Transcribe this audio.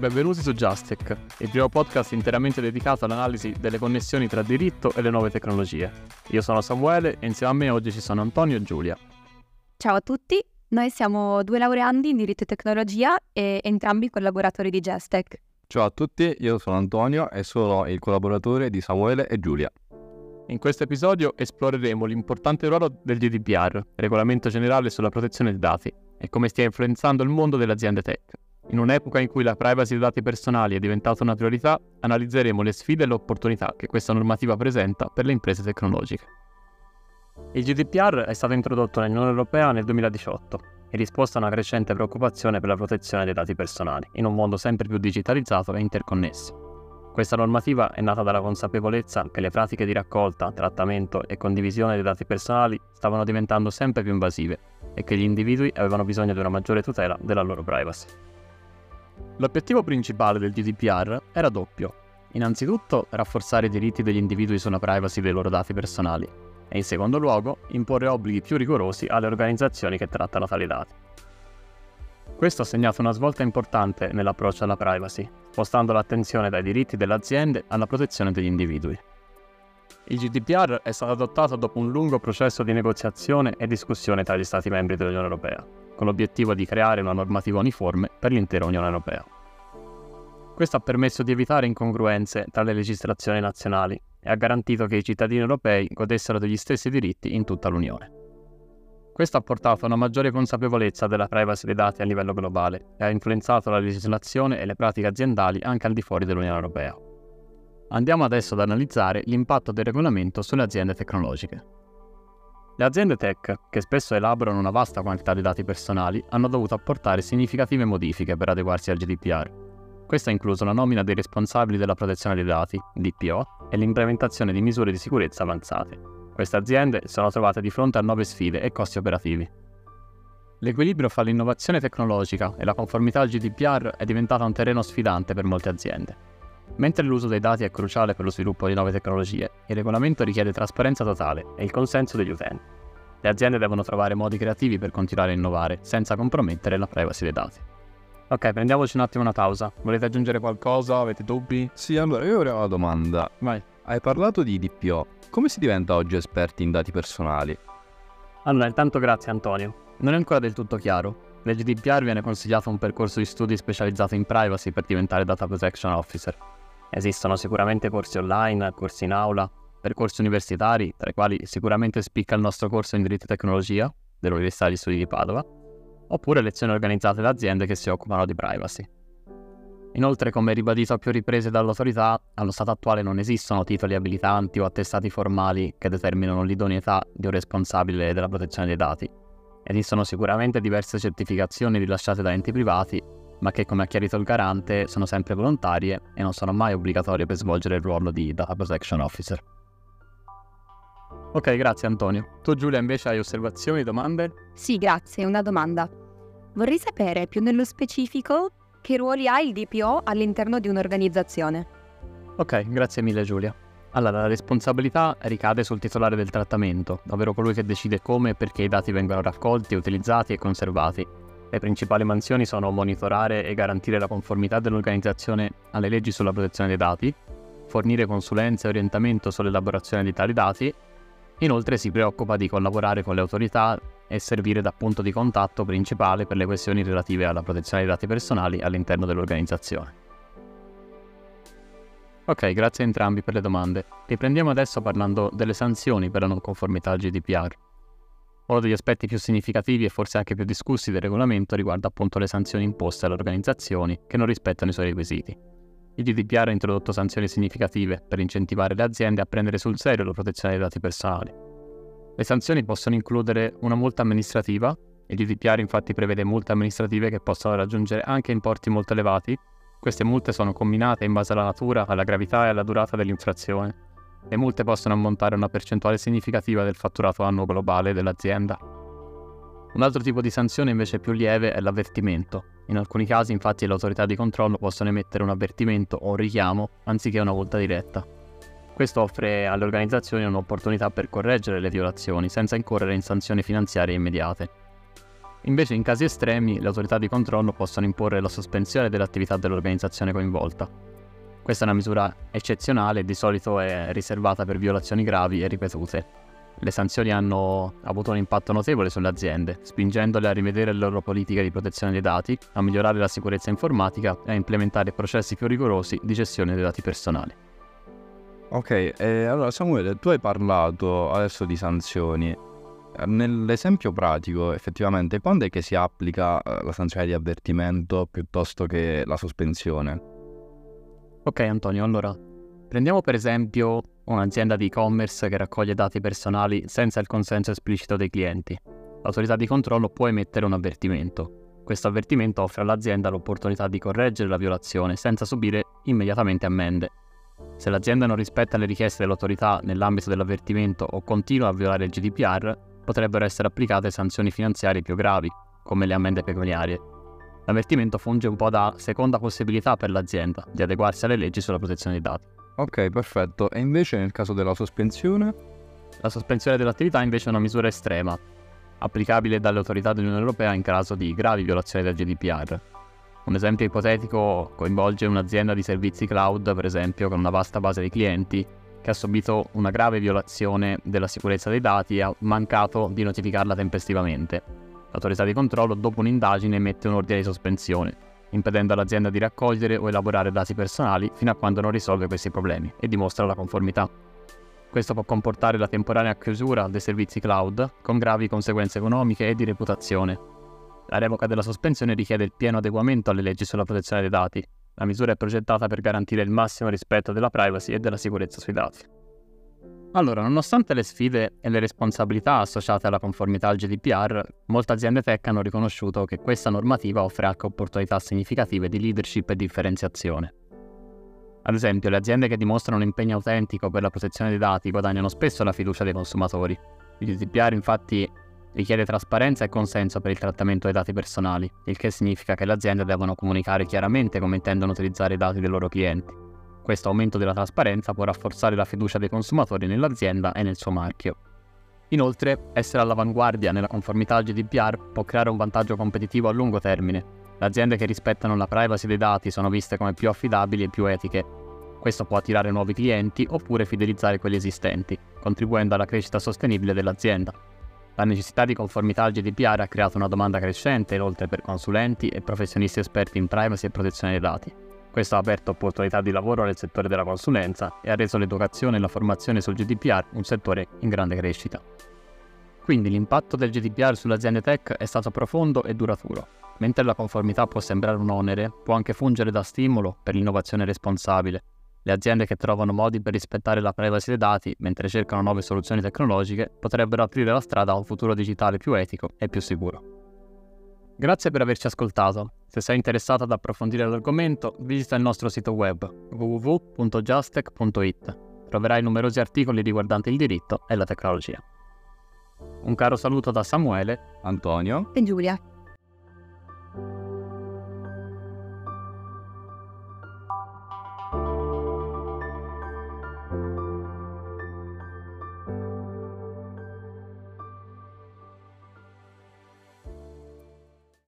benvenuti su Justec, il primo podcast interamente dedicato all'analisi delle connessioni tra diritto e le nuove tecnologie. Io sono Samuele e insieme a me oggi ci sono Antonio e Giulia. Ciao a tutti, noi siamo due laureandi in diritto e tecnologia e entrambi collaboratori di Justec. Ciao a tutti, io sono Antonio e sono il collaboratore di Samuele e Giulia. In questo episodio esploreremo l'importante ruolo del GDPR, Regolamento Generale sulla Protezione dei Dati, e come stia influenzando il mondo delle aziende tech. In un'epoca in cui la privacy dei dati personali è diventata una priorità, analizzeremo le sfide e le opportunità che questa normativa presenta per le imprese tecnologiche. Il GDPR è stato introdotto nell'Unione Europea nel 2018 in risposta a una crescente preoccupazione per la protezione dei dati personali in un mondo sempre più digitalizzato e interconnesso. Questa normativa è nata dalla consapevolezza che le pratiche di raccolta, trattamento e condivisione dei dati personali stavano diventando sempre più invasive e che gli individui avevano bisogno di una maggiore tutela della loro privacy. L'obiettivo principale del GDPR era doppio. Innanzitutto rafforzare i diritti degli individui sulla privacy dei loro dati personali e in secondo luogo imporre obblighi più rigorosi alle organizzazioni che trattano tali dati. Questo ha segnato una svolta importante nell'approccio alla privacy, spostando l'attenzione dai diritti delle aziende alla protezione degli individui. Il GDPR è stato adottato dopo un lungo processo di negoziazione e discussione tra gli Stati membri dell'Unione Europea, con l'obiettivo di creare una normativa uniforme per l'intera Unione Europea. Questo ha permesso di evitare incongruenze tra le legislazioni nazionali e ha garantito che i cittadini europei godessero degli stessi diritti in tutta l'Unione. Questo ha portato a una maggiore consapevolezza della privacy dei dati a livello globale e ha influenzato la legislazione e le pratiche aziendali anche al di fuori dell'Unione Europea. Andiamo adesso ad analizzare l'impatto del regolamento sulle aziende tecnologiche. Le aziende tech, che spesso elaborano una vasta quantità di dati personali, hanno dovuto apportare significative modifiche per adeguarsi al GDPR. Questo ha incluso la nomina dei responsabili della protezione dei dati, DPO, e l'implementazione di misure di sicurezza avanzate. Queste aziende sono trovate di fronte a nuove sfide e costi operativi. L'equilibrio fra l'innovazione tecnologica e la conformità al GDPR è diventato un terreno sfidante per molte aziende. Mentre l'uso dei dati è cruciale per lo sviluppo di nuove tecnologie, il regolamento richiede trasparenza totale e il consenso degli utenti. Le aziende devono trovare modi creativi per continuare a innovare senza compromettere la privacy dei dati. Ok, prendiamoci un attimo una pausa. Volete aggiungere qualcosa? Avete dubbi? Sì, allora io avrei una domanda. Vai. Hai parlato di DPO. Come si diventa oggi esperti in dati personali? Allora, intanto grazie Antonio. Non è ancora del tutto chiaro. Nel GDPR viene consigliato un percorso di studi specializzato in privacy per diventare Data Protection Officer. Esistono sicuramente corsi online, corsi in aula, percorsi universitari, tra i quali sicuramente spicca il nostro corso in diritto e tecnologia dell'Università di Studi di Padova, oppure lezioni organizzate da aziende che si occupano di privacy. Inoltre, come ribadito a più riprese dall'autorità, allo stato attuale non esistono titoli abilitanti o attestati formali che determinano l'idoneità di un responsabile della protezione dei dati. Esistono sicuramente diverse certificazioni rilasciate da enti privati ma che come ha chiarito il garante sono sempre volontarie e non sono mai obbligatorie per svolgere il ruolo di Data Protection Officer. Ok, grazie Antonio. Tu Giulia invece hai osservazioni, domande? Sì, grazie, una domanda. Vorrei sapere più nello specifico che ruoli ha il DPO all'interno di un'organizzazione. Ok, grazie mille Giulia. Allora, la responsabilità ricade sul titolare del trattamento, ovvero colui che decide come e perché i dati vengono raccolti, utilizzati e conservati, le principali mansioni sono monitorare e garantire la conformità dell'organizzazione alle leggi sulla protezione dei dati, fornire consulenza e orientamento sull'elaborazione di tali dati, inoltre si preoccupa di collaborare con le autorità e servire da punto di contatto principale per le questioni relative alla protezione dei dati personali all'interno dell'organizzazione. Ok, grazie a entrambi per le domande. Riprendiamo adesso parlando delle sanzioni per la non conformità al GDPR. Uno degli aspetti più significativi e forse anche più discussi del regolamento riguarda appunto le sanzioni imposte alle organizzazioni che non rispettano i suoi requisiti. Il GDPR ha introdotto sanzioni significative per incentivare le aziende a prendere sul serio la protezione dei dati personali. Le sanzioni possono includere una multa amministrativa, il GDPR infatti prevede multe amministrative che possono raggiungere anche importi molto elevati. Queste multe sono combinate in base alla natura, alla gravità e alla durata dell'infrazione le multe possono ammontare a una percentuale significativa del fatturato annuo globale dell'azienda. Un altro tipo di sanzione invece più lieve è l'avvertimento. In alcuni casi infatti le autorità di controllo possono emettere un avvertimento o un richiamo anziché una multa diretta. Questo offre alle organizzazioni un'opportunità per correggere le violazioni senza incorrere in sanzioni finanziarie immediate. Invece in casi estremi le autorità di controllo possono imporre la sospensione dell'attività dell'organizzazione coinvolta. Questa è una misura eccezionale e di solito è riservata per violazioni gravi e ripetute. Le sanzioni hanno avuto un impatto notevole sulle aziende, spingendole a rivedere le loro politiche di protezione dei dati, a migliorare la sicurezza informatica e a implementare processi più rigorosi di gestione dei dati personali. Ok, eh, allora Samuele, tu hai parlato adesso di sanzioni. Nell'esempio pratico, effettivamente, quando è che si applica eh, la sanzione di avvertimento piuttosto che la sospensione? Ok Antonio, allora prendiamo per esempio un'azienda di e-commerce che raccoglie dati personali senza il consenso esplicito dei clienti. L'autorità di controllo può emettere un avvertimento. Questo avvertimento offre all'azienda l'opportunità di correggere la violazione senza subire immediatamente ammende. Se l'azienda non rispetta le richieste dell'autorità nell'ambito dell'avvertimento o continua a violare il GDPR, potrebbero essere applicate sanzioni finanziarie più gravi, come le ammende pecuniarie. L'avvertimento funge un po' da seconda possibilità per l'azienda di adeguarsi alle leggi sulla protezione dei dati. Ok, perfetto. E invece nel caso della sospensione? La sospensione dell'attività invece è una misura estrema, applicabile dalle autorità dell'Unione Europea in caso di gravi violazioni del GDPR. Un esempio ipotetico coinvolge un'azienda di servizi cloud, per esempio, con una vasta base di clienti, che ha subito una grave violazione della sicurezza dei dati e ha mancato di notificarla tempestivamente. L'autorità di controllo, dopo un'indagine, emette un ordine di sospensione, impedendo all'azienda di raccogliere o elaborare dati personali fino a quando non risolve questi problemi e dimostra la conformità. Questo può comportare la temporanea chiusura dei servizi cloud, con gravi conseguenze economiche e di reputazione. La revoca della sospensione richiede il pieno adeguamento alle leggi sulla protezione dei dati. La misura è progettata per garantire il massimo rispetto della privacy e della sicurezza sui dati. Allora, nonostante le sfide e le responsabilità associate alla conformità al GDPR, molte aziende tech hanno riconosciuto che questa normativa offre anche opportunità significative di leadership e differenziazione. Ad esempio, le aziende che dimostrano un impegno autentico per la protezione dei dati guadagnano spesso la fiducia dei consumatori. Il GDPR infatti richiede trasparenza e consenso per il trattamento dei dati personali, il che significa che le aziende devono comunicare chiaramente come intendono utilizzare i dati dei loro clienti. Questo aumento della trasparenza può rafforzare la fiducia dei consumatori nell'azienda e nel suo marchio. Inoltre, essere all'avanguardia nella conformità al GDPR può creare un vantaggio competitivo a lungo termine. Le aziende che rispettano la privacy dei dati sono viste come più affidabili e più etiche. Questo può attirare nuovi clienti oppure fidelizzare quelli esistenti, contribuendo alla crescita sostenibile dell'azienda. La necessità di conformità al GDPR ha creato una domanda crescente inoltre per consulenti e professionisti esperti in privacy e protezione dei dati. Questo ha aperto opportunità di lavoro nel settore della consulenza e ha reso l'educazione e la formazione sul GDPR un settore in grande crescita. Quindi l'impatto del GDPR sulle aziende tech è stato profondo e duraturo. Mentre la conformità può sembrare un onere, può anche fungere da stimolo per l'innovazione responsabile. Le aziende che trovano modi per rispettare la privacy dei dati mentre cercano nuove soluzioni tecnologiche potrebbero aprire la strada a un futuro digitale più etico e più sicuro. Grazie per averci ascoltato. Se sei interessato ad approfondire l'argomento, visita il nostro sito web www.justech.it. Troverai numerosi articoli riguardanti il diritto e la tecnologia. Un caro saluto da Samuele, Antonio e Giulia.